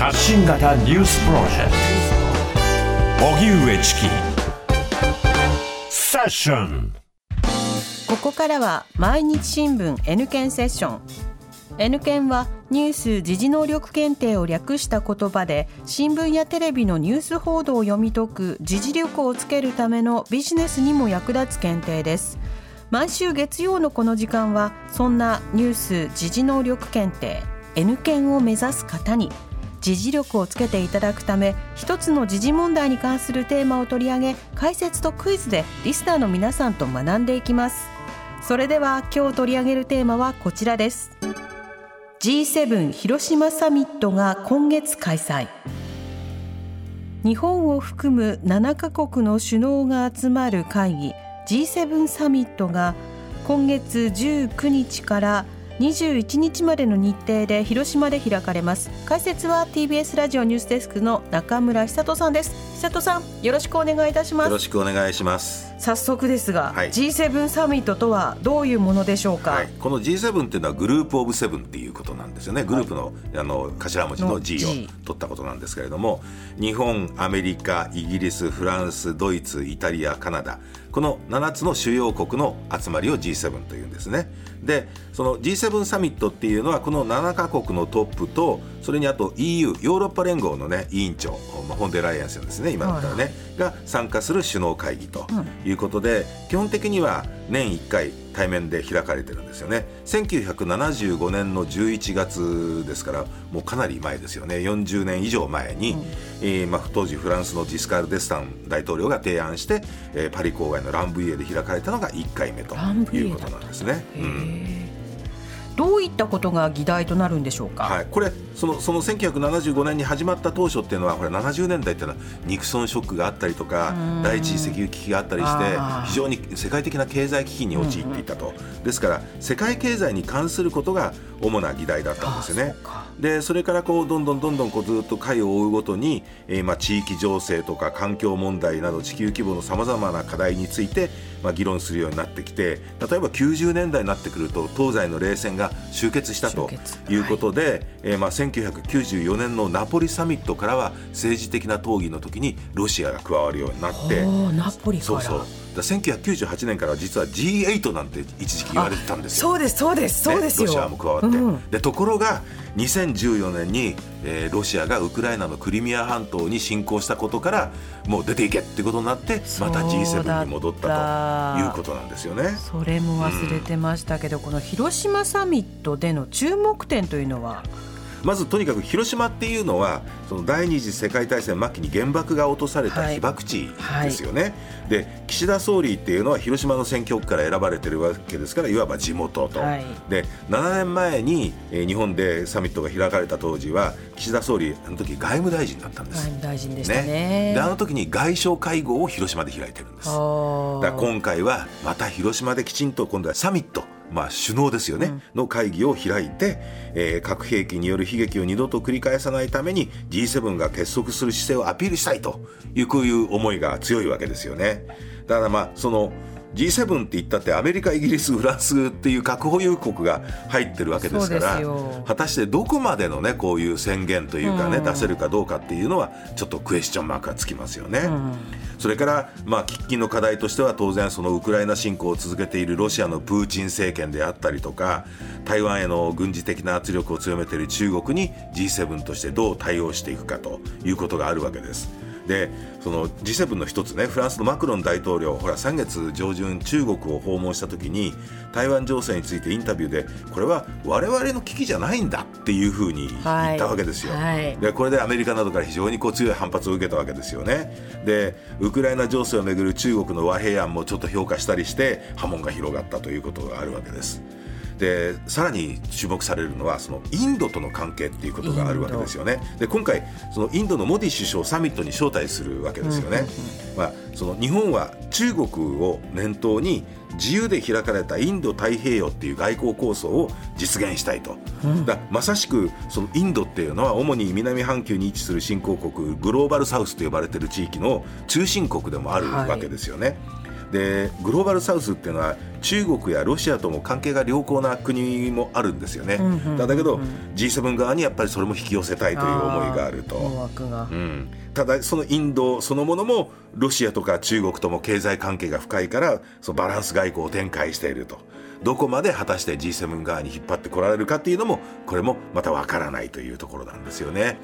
発信型ニュースプロジェクト。荻上チキ。セッション。ここからは毎日新聞 N 検セッション。N 検はニュース・時事能力検定を略した言葉で新聞やテレビのニュース報道を読み解く時事力をつけるためのビジネスにも役立つ検定です。毎週月曜のこの時間はそんなニュース・時事能力検定 N 検を目指す方に時事力をつけていただくため一つの時事問題に関するテーマを取り上げ解説とクイズでリスナーの皆さんと学んでいきます。それでは今日取り上げるテーマはこちらです。G7 広島サミットが今月開催。日本を含む7カ国の首脳が集まる会議 G7 サミットが今月19日から21日までの日程で広島で開かれます。解説は TBS ラジオニュースデスクの中村久人さんです。久人さんよろしくお願いいたします。よろしくお願いします。早速ですが、はい。G7 サミットとはどういうものでしょうか、はい、この G7 っていうのはグループオブセブンっていうことなんですよね。グループの,、あの頭文字のの G を取ったことなんですけれども日本アメリカイギリスフランスドイツイタリアカナダこの7つの主要国の集まりを G7 というんですねでその G7 サミットっていうのはこの7カ国のトップとそれにあと EU ヨーロッパ連合のね委員長まあフォンデライエンセンですね今だったらね、が参加する首脳会議ということで、基本的には年1回対面で開かれてるんですよね。1975年の11月ですからもうかなり前ですよね。40年以上前に、えーまあ、当時フランスのジスカール・デスタン大統領が提案して、えーパリ郊外のランブイエで開かれたのが1回目ということなんですね。うんどういったことが議題となるんでしょうか、はい、これそのその1975年に始まった当初っていうのはこれ70年代っていうのはニクソンショックがあったりとか第一次石油危機があったりして非常に世界的な経済危機に陥っていたと、ですから世界経済に関することが主な議題だったんですよね。でそれからこうどんどんどんどんこうずっと回を追うごとに、えーまあ、地域情勢とか環境問題など地球規模のさまざまな課題について、まあ、議論するようになってきて例えば90年代になってくると東西の冷戦が終結したということで、えーまあ、1994年のナポリサミットからは政治的な討議の時にロシアが加わるようになって。ナポリそうそうだから1998年からは実は G8 なんて一時期言われてたんですよ。そうですそうですそうですロシアも加わって、うんでところが2014年に、えーロシアがウクライナのクリミア半島に侵攻したことからもう出ていけってことになってまたそうだった。G7 に戻ったということなんですよね。それも忘れてましたけど、この広島サミットでの注目点というのは？まずとにかく広島っていうのはその第二次世界大戦末期に原爆が落とされたはい。被爆地ですよね、で岸田総理っていうのは広島の選挙区から選ばれてるわけですからいわば地元と、はい。で7年前に、えー日本でサミットが開かれた当時は岸田総理あの時外務大臣だったんです。外務大臣でしたね。であの時に外相会合を広島で開いてるんです。だから今回はまた広島できちんと今度はサミット、まあ、首脳ですよね、の会議を開いて、えー核兵器による悲劇を二度と繰り返さないために G7 が結束する姿勢をアピールしたいというこういう思いが強いわけですよね。だからまあその G7 って言ったってアメリカイギリスフランスっていう核保有国が入ってるわけですから果たしてどこまでのねこういう宣言というかね、うん出せるかどうかっていうのはちょっとクエスチョンマークがつきますよね。んそれから、まあ、喫緊の課題としては当然そのウクライナ侵攻を続けているロシアのプーチン政権であったりとか台湾への軍事的な圧力を強めている中国に G7 としてどう対応していくかということがあるわけです。でその G7 の一つねフランスのマクロン大統領ほら3月上旬中国を訪問した時に台湾情勢についてインタビューでこれは我々の危機じゃないんだっていうふうに言ったわけですよ。はいはいでこれでアメリカなどから非常にこう強い反発を受けたわけですよね。でウクライナ情勢をめぐる中国の和平案もちょっと評価したりして波紋が広がったということがあるわけです。でさらに注目されるのはそのインドとの関係っていうことがあるわけですよね。で今回そのインドのモディ首相をサミットに招待するわけですよね。まあ、その日本は中国を念頭に自由で開かれたインド太平洋っていう外交構想を実現したいと、だまさしくそのインドっていうのは主に南半球に位置する新興国グローバルサウスと呼ばれている地域の中心国でもあるはいわけですよね。でグローバルサウスっていうのは中国やロシアとも関係が良好な国もあるんですよね、だけど G7 側にやっぱりそれも引き寄せたいという思いがあると。うん。ただそのインドそのものもロシアとか中国とも経済関係が深いからそのバランス外交を展開していると。どこまで果たして G7 側に引っ張ってこられるかっていうのもこれもまたわからないというところなんですよね。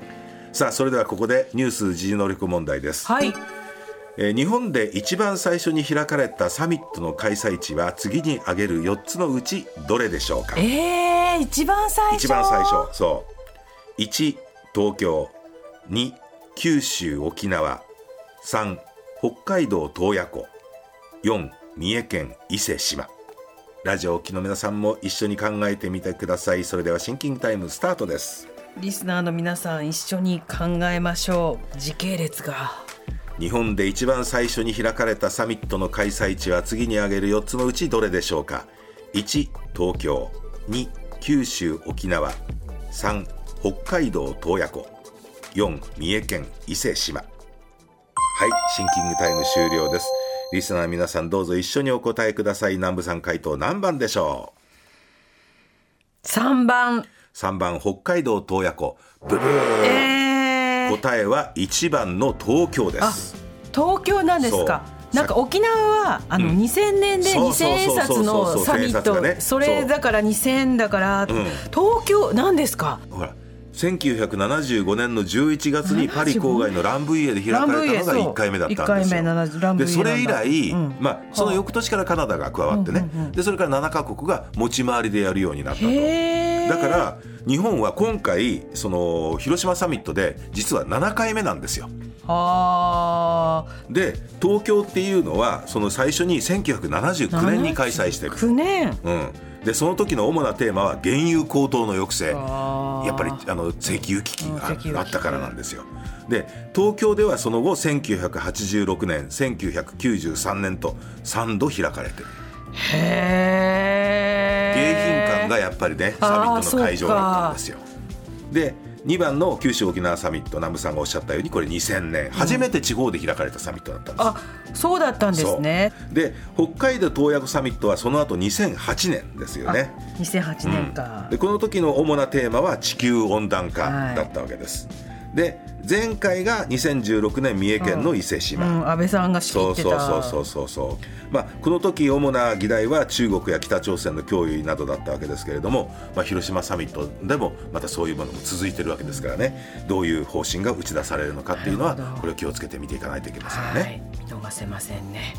さあそれではここでニュース時事能力問題です。はいえー日本で一番最初に開かれたサミットの開催地は次に挙げる4つのうちどれでしょうか？えー、一番最初？一番最初。そう。1東京。2九州沖縄。3北海道洞爺湖。4三重県伊勢志摩。ラジオをお聞きの皆さんも一緒に考えてみてください。それではシンキングタイムスタートです。リスナーの皆さん一緒に考えましょう。時系列が日本で一番最初に開かれたサミットの開催地は次に挙げる4つのうちどれでしょうか？1東京。2九州沖縄。3北海道洞爺湖。4三重県伊勢志摩。はいシンキングタイム終了です。リスナーの皆さんどうぞ一緒にお答えください。南部さん回答何番でしょ3番。う3番北海道洞爺湖。ブブー。えー、答えは1番の東京です。東京なんですか。なんか沖縄はあのうん。2000年でそう2000そうそうそう円札のサミット。それだから2000だから東京なんですか。ほら1975年の11月にパリ郊外のランブイエで開かれたのがランブイエそう1回目だったんですよ。でそれ以来、うんまあ、その翌年からカナダが加わってね、でそれから7カ国が持ち回りでやるようになったと。だから日本は今回その広島サミットで実は7回目なんですよ。はあで東京っていうのはその最初に1979年に開催してる。9年うん、でその時の主なテーマは原油高騰の抑制。やっぱりあの石油危機があったからなんですよ。で東京ではその後1986年1993年と3度開かれてる。へ迎え賓館がやっぱりねサミットの会場だったんですよ。で2番の九州沖縄サミット南部さんがおっしゃったようにこれ2000年初めて地方で開かれたサミットだったんですよ。あそうだったんですねで北海道洞爺湖サミットはその後2008年ですよね。2008年か、でこの時の主なテーマは地球温暖化だったわけです。で前回が2016年三重県の伊勢志う摩。ん、安倍さんが仕切そうってた。そうそうそうそうそうまあこの時主な議題は中国や北朝鮮の脅威などだったわけですけれども、まあ、広島サミットでもまたそういうものも続いてるわけですからね。どういう方針が打ち出されるのかっていうのはこれを気をつけて見ていかないといけませんよはね。い、見逃せませんね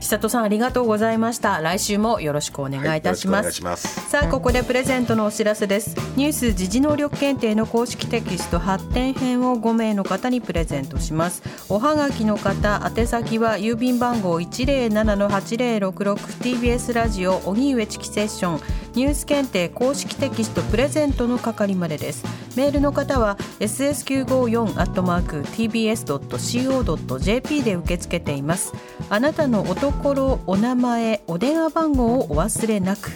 久里さんありがとうございました。来週もよろしくお願いいたします,、はいさあここでプレゼントのお知らせです。ニュース時事能力検定の公式テキスト発展編を5名の方にプレゼントします。おはがきの方宛先は郵便番号 107-8066TBS ラジオ荻上チキセッションニュース検定公式テキストプレゼントの係までです。メールの方は ss954-tbs.co.jp で受け付けています。あなたのおところお名前お電話番号をお忘れなく。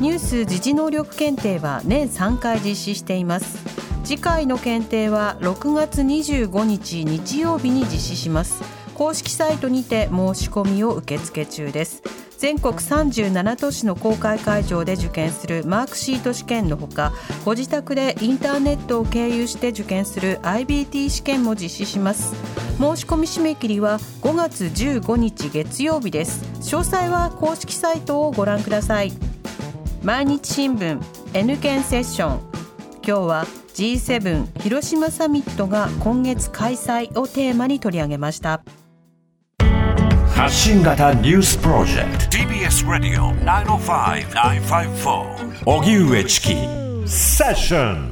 ニュース時事能力検定は年3回実施しています。次回の検定は6月25日日曜日に実施します。公式サイトにて申し込みを受付中です。全国37都市の公開会場で受験するマークシート試験のほかご自宅でインターネットを経由して受験する IBT 試験も実施します。申し込み締め切りは5月15日月曜日です。詳細は公式サイトをご覧ください。毎日新聞 N 検セッション。今日は G7 広島サミットが今月開催をテーマに取り上げました。発信型ニュースプロジェクト。TBS ラディオ905-954おぎゅうえちきセッション